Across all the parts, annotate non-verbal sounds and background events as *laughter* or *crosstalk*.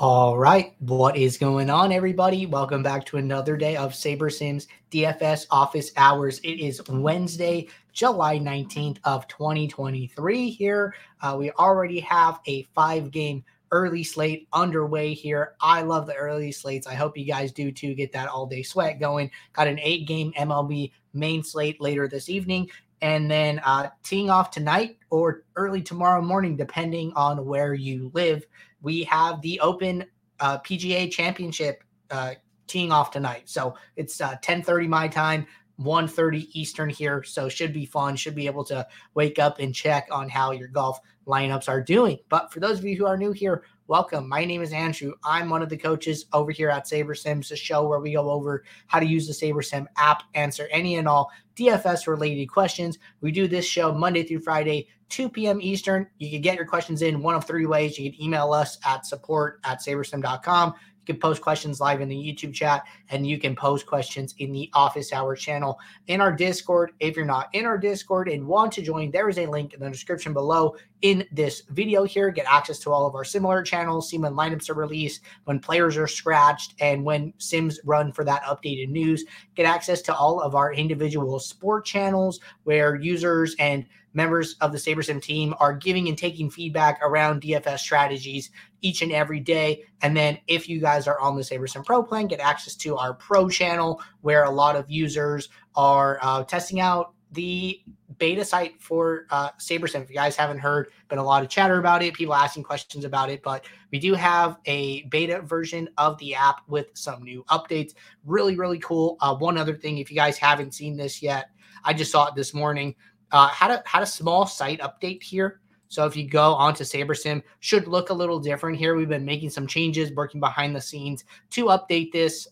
All right, what is going on, everybody? Welcome back to another day of SaberSim's DFS office hours. It is Wednesday, July 19th of 2023 here. Uh, we already have a five game early slate underway here. I love the early slates. I hope you guys do too. Get that all day sweat going. Got an eight game MLB main slate later this evening. And then uh, teeing off tonight or early tomorrow morning, depending on where you live we have the Open uh, PGA Championship uh, teeing off tonight. So it's uh, 10:30 my time, 1:30 Eastern here. So should be fun. Should be able to wake up and check on how your golf lineups are doing. But for those of you who are new here, welcome. My name is Andrew. I'm one of the coaches over here at SaberSims, a show where we go over how to use the SaberSim app, answer any and all DFS related questions. We do this show Monday through Friday, 2 p.m. Eastern. You can get your questions in one of three ways. You can email us at support at sabersim.com. You can post questions live in the YouTube chat, and you can post questions in the office hour channel in our Discord. If you're not in our Discord and want to join, there is a link in the description below in this video here. Get access to all of our similar channels, see when lineups are released, when players are scratched, and when Sims run for that updated news. Get access to all of our individual sport channels where users and members of the SaberSim team are giving and taking feedback around DFS strategies each and every day. And then if you guys are on the SaberSim Pro plan, get access to our Pro channel where a lot of users are uh, testing out the beta site for uh, SaberSim. If you guys haven't heard, been a lot of chatter about it, people asking questions about it, but we do have a beta version of the app with some new updates. Really, really cool. Uh, one other thing, if you guys haven't seen this yet, I just saw it this morning. Uh, had a had a small site update here. So if you go onto SaberSim, should look a little different here. We've been making some changes, working behind the scenes to update this.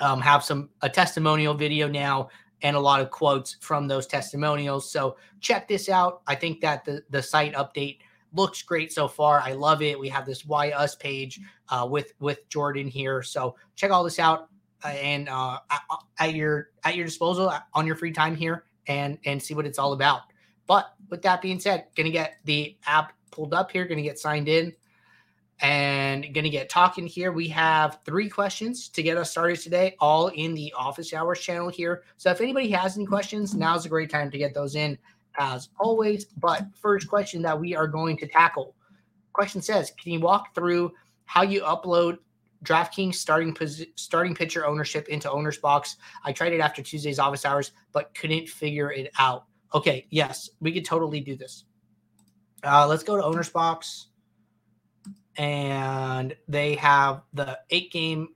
Um, have some a testimonial video now and a lot of quotes from those testimonials. So check this out. I think that the the site update looks great so far. I love it. We have this why us page uh, with with Jordan here. So check all this out uh, and uh, at your at your disposal on your free time here and and see what it's all about. But with that being said, gonna get the app pulled up here, gonna get signed in, and gonna get talking here. We have three questions to get us started today, all in the office hours channel here. So if anybody has any questions, now's a great time to get those in as always. But first question that we are going to tackle. Question says, can you walk through how you upload DraftKings starting posi- starting pitcher ownership into OwnersBox. I tried it after Tuesday's office hours, but couldn't figure it out. Okay, yes, we could totally do this. Uh, let's go to OwnersBox, and they have the eight game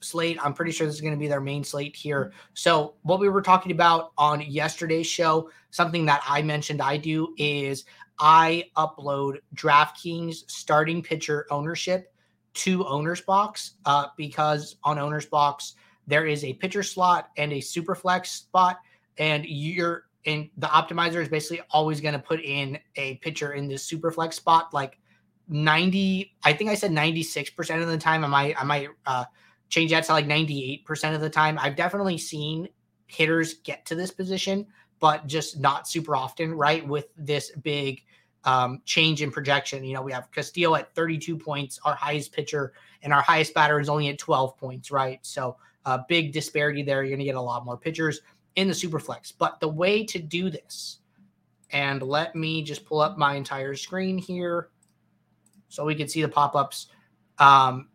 slate. I'm pretty sure this is going to be their main slate here. So, what we were talking about on yesterday's show, something that I mentioned I do is I upload DraftKings starting pitcher ownership to OwnersBox uh, because on OwnersBox there is a pitcher slot and a super flex spot and you're and the optimizer is basically always going to put in a pitcher in this super flex spot like 90 i think i said 96% of the time i might i might uh, change that to like 98% of the time. I've definitely seen hitters get to this position but just not super often right with this big um, change in projection. You know, we have Castillo at 32 points, our highest pitcher, and our highest batter is only at 12 points, right? So a uh, big disparity there. You're going to get a lot more pitchers in the super flex. But the way to do this, and let me just pull up my entire screen here so we can see the pop-ups. Um,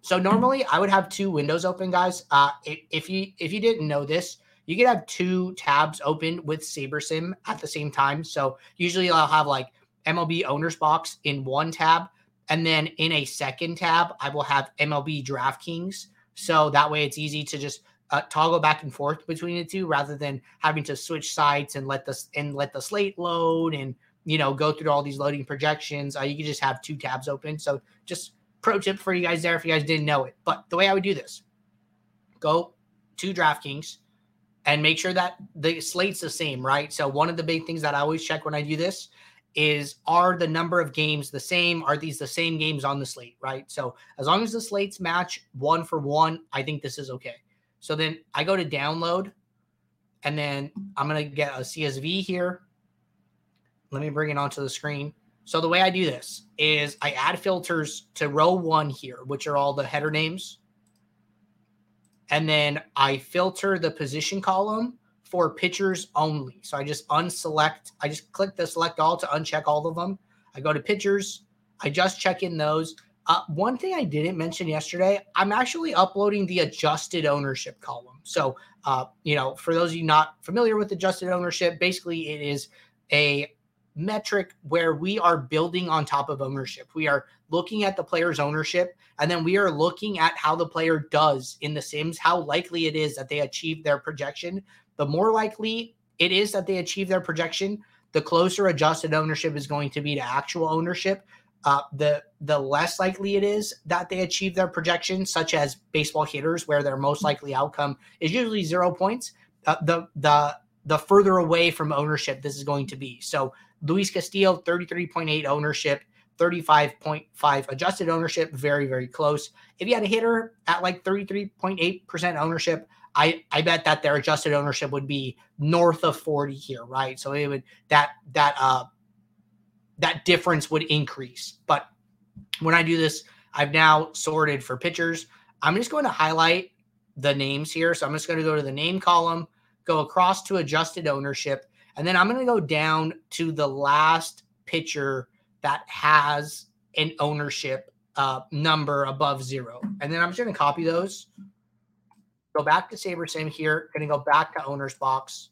so normally I would have two windows open, guys. Uh, if you if you didn't know this, you can have two tabs open with SaberSim at the same time. So usually I'll have like MLB OwnersBox in one tab. And then in a second tab, I will have MLB DraftKings. So that way it's easy to just uh, toggle back and forth between the two rather than having to switch sites and let the and let the slate load and you know go through all these loading projections. Uh, you can just have two tabs open. So just pro tip for you guys there if you guys didn't know it. But the way I would do this, go to DraftKings, and make sure that the slate's the same, right? So one of the big things that I always check when I do this is are the number of games the same? Are these the same games on the slate, right? So as long as the slates match one for one, I think this is okay. So then I go to download and then I'm going to get a CSV here. Let me bring it onto the screen. So the way I do this is I add filters to row one here, which are all the header names. And then I filter the position column for pitchers only. So I just unselect, I just click the select all to uncheck all of them. I go to pitchers, I just check in those. Uh, one thing I didn't mention yesterday, I'm actually uploading the adjusted ownership column. So, uh, you know, for those of you not familiar with adjusted ownership, basically it is a metric where we are building on top of ownership. We are looking at the player's ownership and then we are looking at how the player does in the Sims, how likely it is that they achieve their projection. The more likely it is that they achieve their projection, the closer adjusted ownership is going to be to actual ownership. Uh, the the less likely it is that they achieve their projection, such as baseball hitters, where their most likely outcome is usually zero points. Uh, the the the further away from ownership this is going to be. So Luis Castillo, 33.8 ownership, 35.5 adjusted ownership, very, very close. If you had a hitter at like 33.8% ownership, I, I bet that their adjusted ownership would be north of 40 here, right? So it would that that uh that difference would increase. But when I do this, I've now sorted for pitchers. I'm just going to highlight the names here. So I'm just going to go to the name column, go across to adjusted ownership, and then I'm going to go down to the last pitcher that has an ownership uh, number above zero. And then I'm just going to copy those. Go back to SaberSim here. Going to go back to OwnersBox.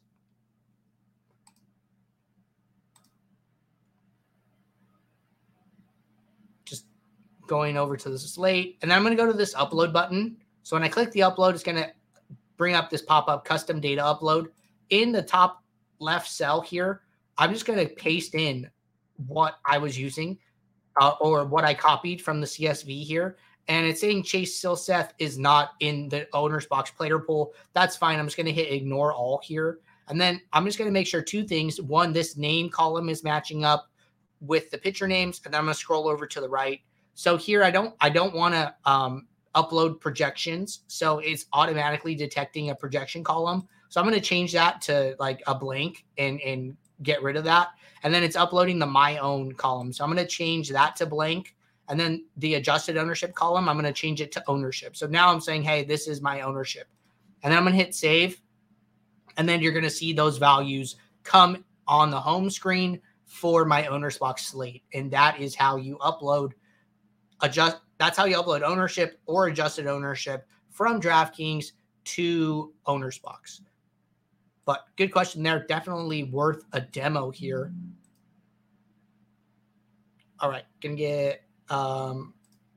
Just going over to the slate. And then I'm going to go to this upload button. So when I click the upload, it's going to bring up this pop up custom data upload. In the top left cell here, I'm just going to paste in what I was using uh, or what I copied from the CSV here. And it's saying Chase Silseth is not in the OwnersBox player pool. That's fine. I'm just going to hit ignore all here. And then I'm just going to make sure two things. One, this name column is matching up with the pitcher names. And then I'm going to scroll over to the right. So here I don't I don't want to um, upload projections. So it's automatically detecting a projection column. So I'm going to change that to like a blank and and get rid of that. And then it's uploading the my own column. So I'm going to change that to blank. And then the adjusted ownership column, I'm going to change it to ownership. So now I'm saying, hey, this is my ownership. And then I'm going to hit save. And then you're going to see those values come on the home screen for my OwnersBox slate. And that is how you upload adjust. That's how you upload ownership or adjusted ownership from DraftKings to OwnersBox. But good question there. Definitely worth a demo here. All right, gonna get um,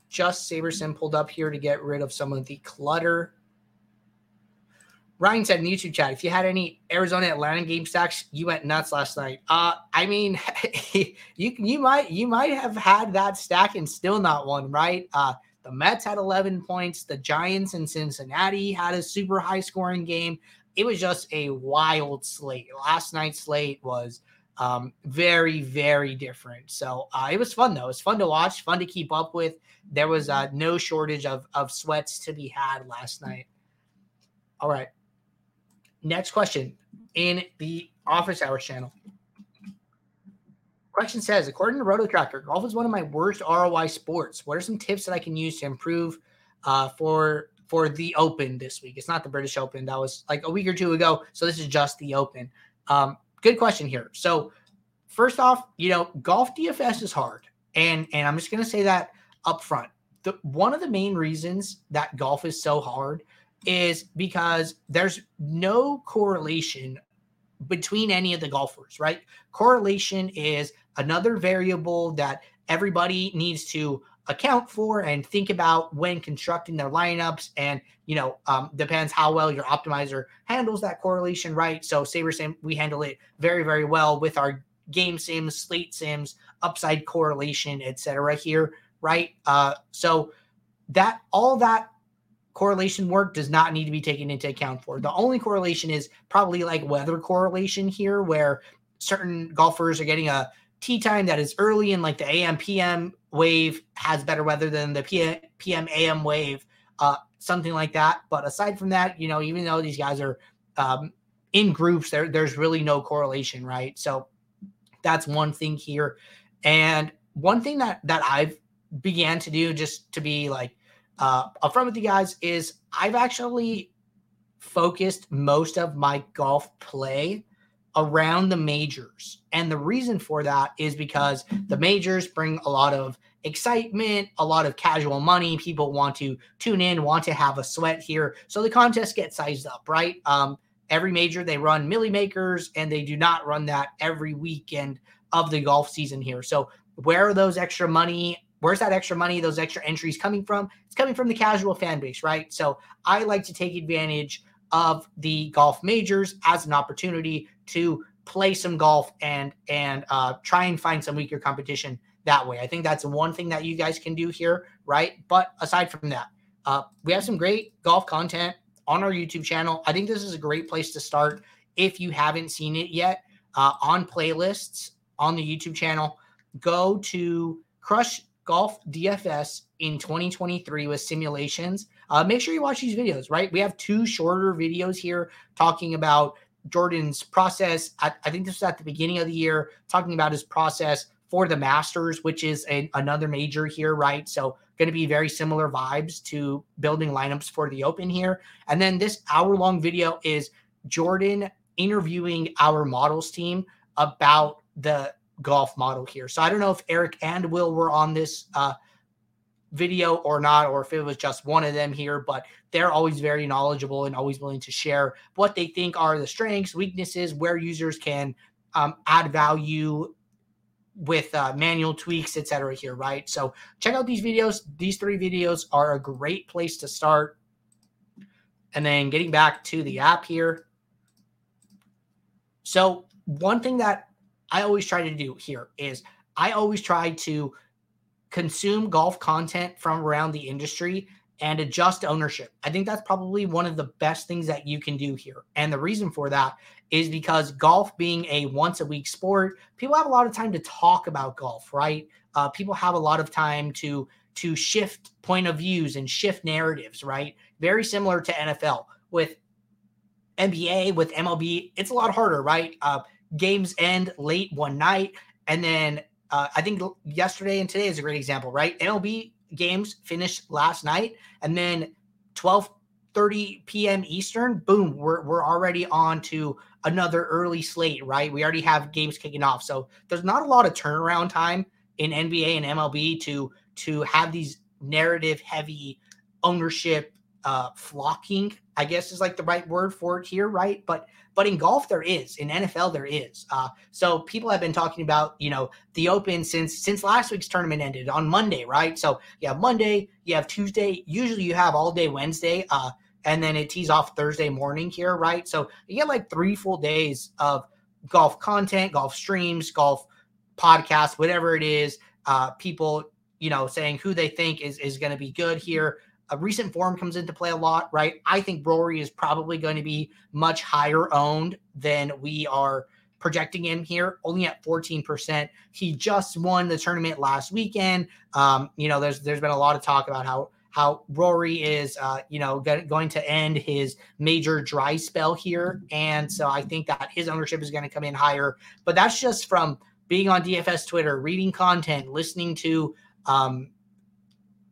just SaberSim pulled up here to get rid of some of the clutter. Ryan said in the YouTube chat, if you had any Arizona Atlanta game stacks, you went nuts last night. Uh, I mean, *laughs* you you might you might have had that stack and still not won, right? Uh, the Mets had 11 points. The Giants in Cincinnati had a super high scoring game it was just a wild slate. Last night's slate was um, very, very different. So uh, it was fun though. It was fun to watch, fun to keep up with. There was uh, no shortage of of sweats to be had last night. All right. Next question in the office hours channel. Question says, according to Roto Tracker, golf is one of my worst ROI sports. What are some tips that I can use to improve uh, for for the Open this week. It's not the British Open. That was like a week or two ago. So this is just the Open. Um, good question here. So first off, you know, golf DFS is hard, and and I'm just gonna say that up front. The one of the main reasons that golf is so hard is because there's no correlation between any of the golfers, right? Correlation is another variable that everybody needs to account for and think about when constructing their lineups. And, you know, um, depends how well your optimizer handles that correlation, right? So SaberSim, we handle it very, very well with our game sims, slate sims, upside correlation, etc. here, right? Uh, so that all that correlation work does not need to be taken into account for. The only correlation is probably like weather correlation here, where certain golfers are getting a tee time that is early in like the AM PM wave has better weather than the PM AM wave, uh, something like that. But aside from that, you know, even though these guys are um, in groups, there there's really no correlation, right? So that's one thing here. And one thing that that I've began to do just to be like uh upfront with you guys is I've actually focused most of my golf play around the majors. And the reason for that is because the majors bring a lot of excitement, a lot of casual money. People want to tune in, want to have a sweat here. So the contest gets sized up, right? Um, every major they run milli makers and they do not run that every weekend of the golf season here. So where are those extra money? Where's that extra money, those extra entries coming from? It's coming from the casual fan base, right? So I like to take advantage of the golf majors as an opportunity to play some golf and and uh, try and find some weaker competition that way. I think that's one thing that you guys can do here, right? But aside from that, uh, we have some great golf content on our YouTube channel. I think this is a great place to start if you haven't seen it yet. Uh, on playlists on the YouTube channel, go to Crush Golf DFS in 2023 with simulations. Uh, make sure you watch these videos, right? We have two shorter videos here talking about Jordan's process. I, I think this was at the beginning of the year, talking about his process for the Masters, which is a, another major here, right? So, going to be very similar vibes to building lineups for the Open here. And then this hour long video is Jordan interviewing our models team about the golf model here. So, I don't know if Eric and Will were on this uh, video or not, or if it was just one of them here, but they're always very knowledgeable and always willing to share what they think are the strengths, weaknesses, where users can um, add value with uh, manual tweaks, etc. Here, right? So check out these videos. These three videos are a great place to start. And then getting back to the app here. So one thing that I always try to do here is I always try to consume golf content from around the industry and adjust ownership. I think that's probably one of the best things that you can do here. And the reason for that is because golf being a once a week sport, people have a lot of time to talk about golf, right? Uh, people have a lot of time to to shift point of views and shift narratives, right? Very similar to NFL with NBA, with MLB, it's a lot harder, right? Uh, games end late one night, and then uh, I think yesterday and today is a great example, right? MLB games finished last night, and then 12 30 p.m. Eastern, boom, we're, we're already on to another early slate, right? We already have games kicking off. So there's not a lot of turnaround time in NBA and MLB to to have these narrative heavy ownership uh flocking, I guess is like the right word for it here, right? But but in golf, there is. In NFL, there is. Uh, so people have been talking about, you know, the Open since since last week's tournament ended on Monday, right? So you have Monday, you have Tuesday. Usually, you have all day Wednesday, uh, and then it tees off Thursday morning here, right? So you get like three full days of golf content, golf streams, golf podcasts, whatever it is. Uh, people, you know, saying who they think is is going to be good here a recent form comes into play a lot, right? I think Rory is probably going to be much higher owned than we are projecting him here, only at 14%. He just won the tournament last weekend. Um, you know, there's there's been a lot of talk about how how Rory is, uh, you know, going to end his major dry spell here, and so I think that his ownership is going to come in higher. But that's just from being on DFS Twitter, reading content, listening to um,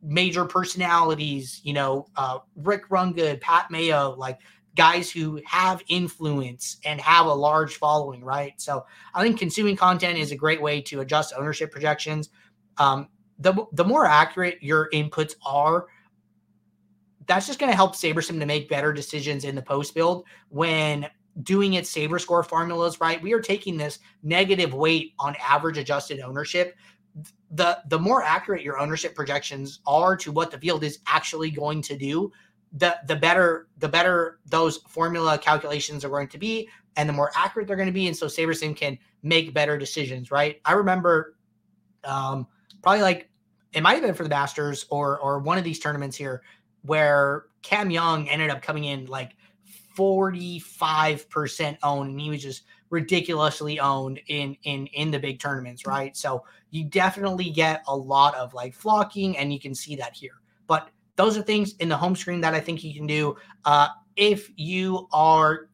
major personalities, you know, uh, Rick Rungood, Pat Mayo, like guys who have influence and have a large following, right? So I think consuming content is a great way to adjust ownership projections. Um, the the more accurate your inputs are, that's just going to help SaberSim to make better decisions in the post build when doing its saber score formulas right we are taking this negative weight on average adjusted ownership the the more accurate your ownership projections are to what the field is actually going to do, the the better the better those formula calculations are going to be, and the more accurate they're going to be. And so SaberSim can make better decisions, right? I remember um, probably like it might have been for the Masters or or one of these tournaments here where Cam Young ended up coming in like 45% owned and he was just ridiculously owned in in in the big tournaments, right? So you definitely get a lot of like flocking, and you can see that here. But those are things in the home screen that I think you can do. Uh, if you are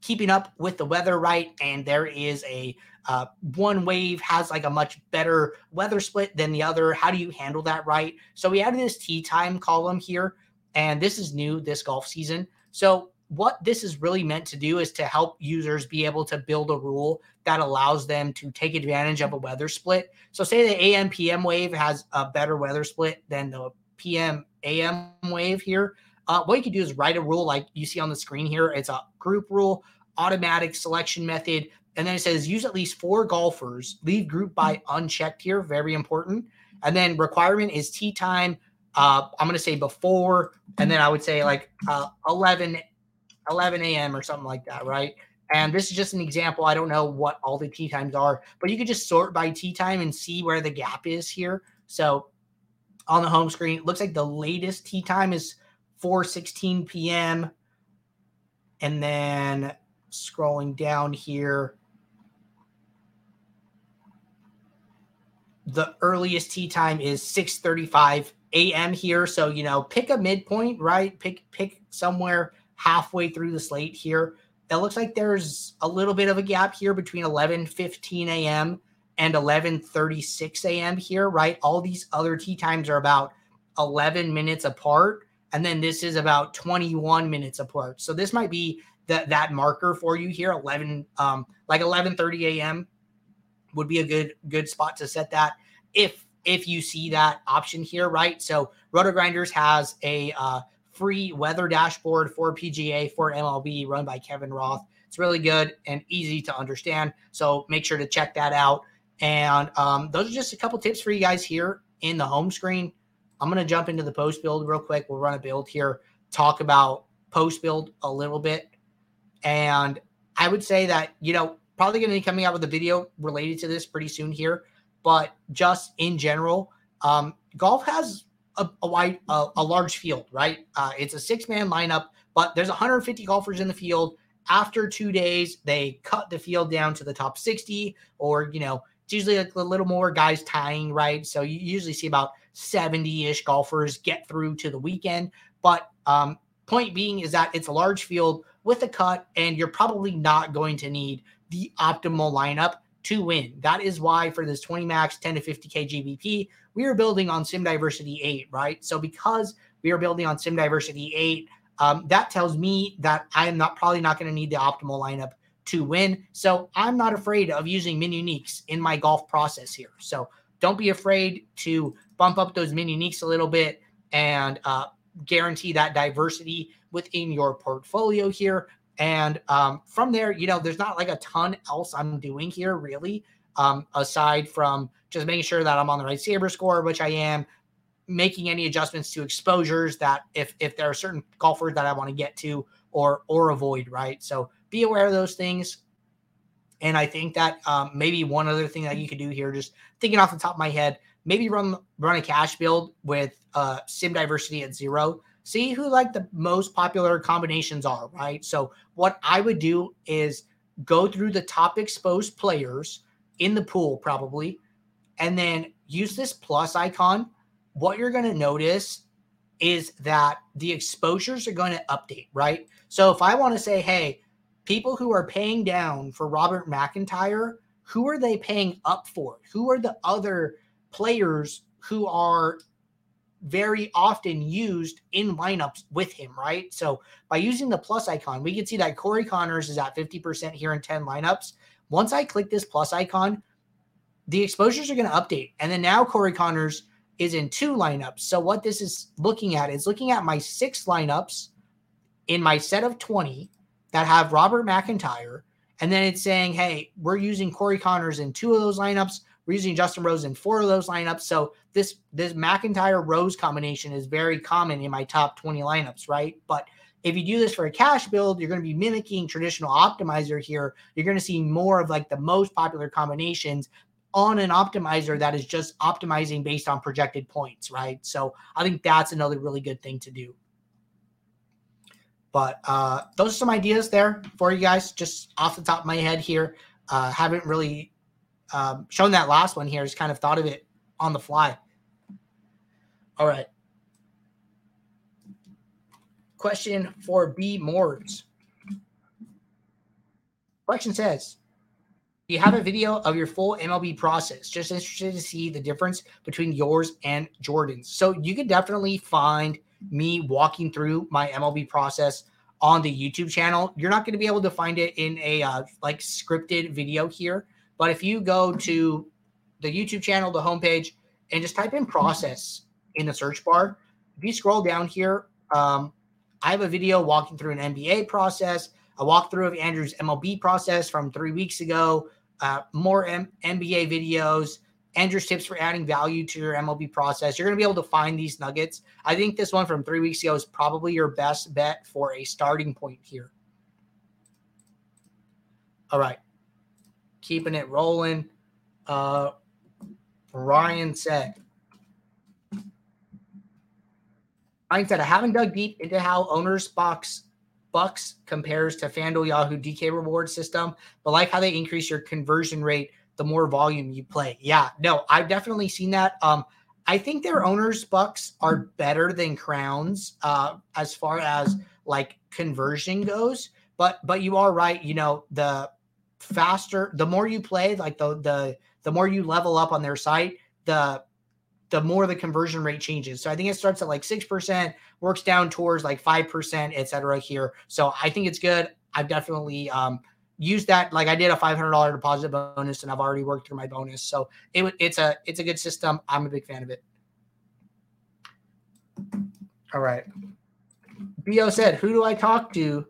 keeping up with the weather right and there is a uh, one wave has like a much better weather split than the other. How do you handle that right? So we added this tee time column here, and this is new this golf season. So what this is really meant to do is to help users be able to build a rule that allows them to take advantage of a weather split. So say the AM PM wave has a better weather split than the PM AM wave here. Uh, what you can do is write a rule like you see on the screen here. It's a group rule, automatic selection method, and then it says use at least four golfers. Leave group by unchecked here, very important. And then requirement is tee time. Uh, I'm going to say before, and then I would say like uh, 11 11 a.m. or something like that, right? And this is just an example. I don't know what all the tee times are, but you could just sort by tee time and see where the gap is here. So on the home screen, it looks like the latest tee time is 4:16 p.m. And then scrolling down here, the earliest tee time is 6:35 a.m. here. So you know, pick a midpoint, right? Pick pick somewhere halfway through the slate here. It looks like there's a little bit of a gap here between 11:15 a.m. and 11:36 a.m. here, right? All these other tee times are about 11 minutes apart, and then this is about 21 minutes apart. So this might be that that marker for you here. 11, um, like 11:30 a.m. would be a good good spot to set that if if you see that option here, right? So RotoGrinders has a uh, free weather dashboard for PGA for MLB run by Kevin Roth. It's really good and easy to understand. So make sure to check that out. And um, those are just a couple tips for you guys here in the home screen. I'm going to jump into the post build real quick. We'll run a build here, talk about post build a little bit. And I would say that, you know, probably going to be coming out with a video related to this pretty soon here. But just in general, um, golf has a, a wide, a, a, large field, right? Uh, it's a six man lineup, but there's 150 golfers in the field. After two days, they cut the field down to the top 60, or you know, it's usually like a little more guys tying, right? So you usually see about 70 ish golfers get through to the weekend. But um, point being is that it's a large field with a cut, and you're probably not going to need the optimal lineup to win. That is why for this 20 max 10 to 50k GPP, we are building on Sim Diversity 8, right? So because we are building on Sim Diversity 8, um, that tells me that I am not probably not going to need the optimal lineup to win. So I'm not afraid of using min uniques in my golf process here. So don't be afraid to bump up those min uniques a little bit and uh, guarantee that diversity within your portfolio here. And um, from there, you know, there's not like a ton else I'm doing here really, um, aside from just making sure that I'm on the right saber score, which I am, making any adjustments to exposures that if if there are certain golfers that I want to get to or or avoid, right? So be aware of those things. And I think that um, maybe one other thing that you could do here, just thinking off the top of my head, maybe run run a cash build with uh, sim diversity at zero see who like the most popular combinations are, right? So what I would do is go through the top exposed players in the pool probably and then use this plus icon. What you're going to notice is that the exposures are going to update, right? So if I want to say, hey, people who are paying down for Robert McIntyre, who are they paying up for? Who are the other players who are very often used in lineups with him, right? So by using the plus icon, we can see that Corey Conners is at 50% here in 10 lineups. Once I click this plus icon, the exposures are going to update. And then now Corey Conners is in two lineups. So what this is looking at is looking at my six lineups in my set of 20 that have Robert McIntyre. And then it's saying, hey, we're using Corey Conners in two of those lineups. We're using Justin Rose in four of those lineups. So this this McIntyre Rose combination is very common in my top 20 lineups, right? But if you do this for a cash build, you're going to be mimicking traditional optimizer here. You're going to see more of like the most popular combinations on an optimizer that is just optimizing based on projected points, right? So I think that's another really good thing to do. But uh, those are some ideas there for you guys, just off the top of my head here. Uh, haven't really um, shown that last one here, just kind of thought of it on the fly. All right. Question for B Moores. Question says, you have a video of your full MLB process. Just interested to see the difference between yours and Jordan's. So you can definitely find me walking through my MLB process on the YouTube channel. You're not going to be able to find it in a uh, like scripted video here, but if you go to the YouTube channel, the homepage, and just type in process in the search bar, if you scroll down here, um, I have a video walking through an NBA process, a walkthrough of Andrew's MLB process from three weeks ago, uh, more M- NBA videos, Andrew's tips for adding value to your MLB process. You're going to be able to find these nuggets. I think this one from three weeks ago is probably your best bet for a starting point here. All right. Keeping it rolling. Uh, Ryan said, Ryan said, I haven't dug deep into how OwnersBox bucks compares to FanDuel Yahoo DK reward system, but like how they increase your conversion rate the more volume you play. Yeah, no, I've definitely seen that. Um, I think their owners bucks are better than crowns uh, as far as like conversion goes. But but you are right. You know the faster, the more you play, like the the the more you level up on their site, the the more the conversion rate changes. So I think it starts at like 6%, works down towards like 5%, et cetera here. So I think it's good. I've definitely um, used that. Like I did a $500 deposit bonus and I've already worked through my bonus. So it, it's a, it's a good system. I'm a big fan of it. All right. BO said, who do I talk to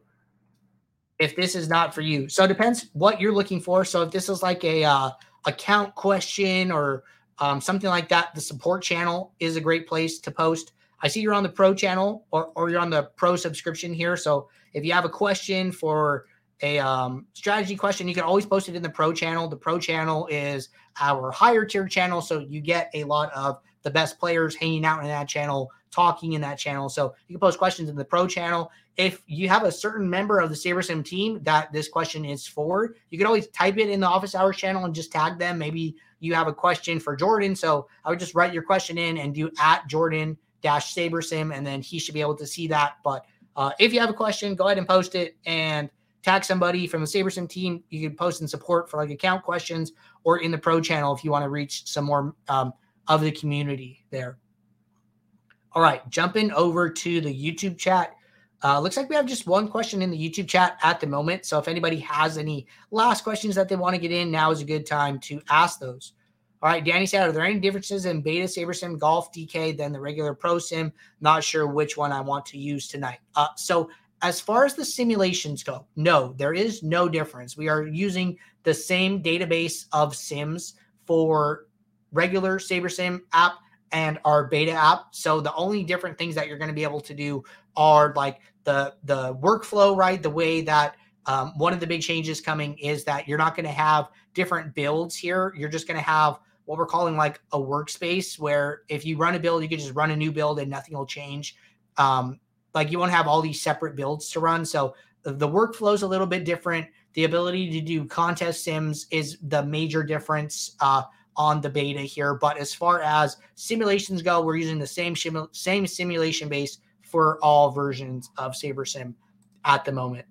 if this is not for you? So it depends what you're looking for. So if this is like a uh, account question or um, something like that. The support channel is a great place to post. I see you're on the pro channel or, or you're on the pro subscription here. So if you have a question for a um, strategy question, you can always post it in the pro channel. The pro channel is our higher tier channel. So you get a lot of the best players hanging out in that channel, talking in that channel. So you can post questions in the pro channel. If you have a certain member of the SaberSim team that this question is for, you can always type it in the office hours channel and just tag them. Maybe you have a question for Jordan. So I would just write your question in and do at Jordan dash SaberSim, and then he should be able to see that. But uh, if you have a question, go ahead and post it and tag somebody from the SaberSim team. You can post in support for like account questions or in the pro channel if you want to reach some more um, of the community there. All right, jumping over to the YouTube chat. Uh, looks like we have just one question in the YouTube chat at the moment. So if anybody has any last questions that they want to get in, now is a good time to ask those. All right, Danny said, are there any differences in beta saber sim golf DK than the regular pro sim? Not sure which one I want to use tonight. Uh, so as far as the simulations go, no, there is no difference. We are using the same database of sims for regular saber sim app and our beta app. So the only different things that you're going to be able to do are like the the workflow, right? The way that um, one of the big changes coming is that you're not going to have different builds here. You're just going to have what we're calling like a workspace where if you run a build, you can just run a new build and nothing will change. Um, like you won't have all these separate builds to run. So the workflow is a little bit different. The ability to do contest sims is the major difference uh, on the beta here. But as far as simulations go, we're using the same same simulation base for all versions of SaberSim at the moment.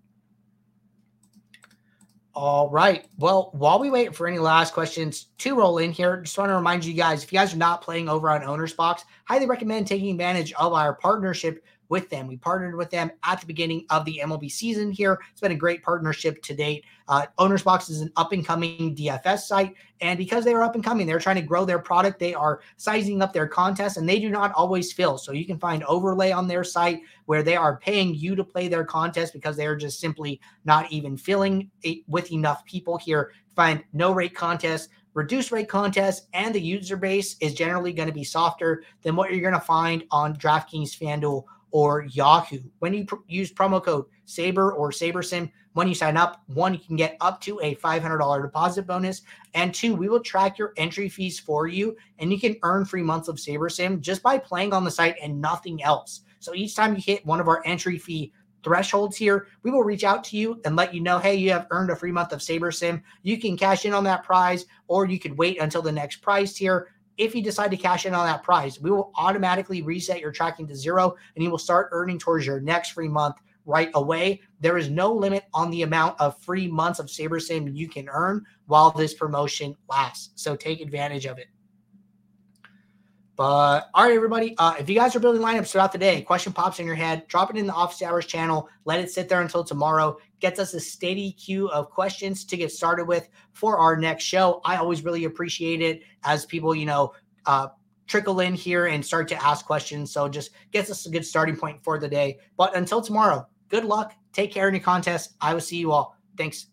All right. Well, while we wait for any last questions to roll in here, just want to remind you guys if you guys are not playing over on OwnersBox, highly recommend taking advantage of our partnership with them. We partnered with them at the beginning of the MLB season here. It's been a great partnership to date. Uh, OwnersBox is an up and coming DFS site. And because they are up and coming, they're trying to grow their product. They are sizing up their contests and they do not always fill. So you can find overlay on their site where they are paying you to play their contest because they are just simply not even filling it with enough people here. Find no rate contests reduced rate contests and the user base is generally going to be softer than what you're going to find on DraftKings, FanDuel, or Yahoo. When you pr- use promo code SABER or SaberSim, when you sign up, one, you can get up to a $500 deposit bonus. And two, we will track your entry fees for you and you can earn free months of SaberSim just by playing on the site and nothing else. So each time you hit one of our entry fee thresholds here, we will reach out to you and let you know, hey, you have earned a free month of SaberSim. You can cash in on that prize or you could wait until the next prize tier if you decide to cash in on that prize, we will automatically reset your tracking to zero and you will start earning towards your next free month right away. There is no limit on the amount of free months of SaberSim you can earn while this promotion lasts. So take advantage of it. But all right, everybody. Uh, if you guys are building lineups throughout the day, question pops in your head, drop it in the office hours channel. Let it sit there until tomorrow. Gets us a steady queue of questions to get started with for our next show. I always really appreciate it as people, you know, uh, trickle in here and start to ask questions. So just gets us a good starting point for the day. But until tomorrow, good luck. Take care in your contest. I will see you all. Thanks.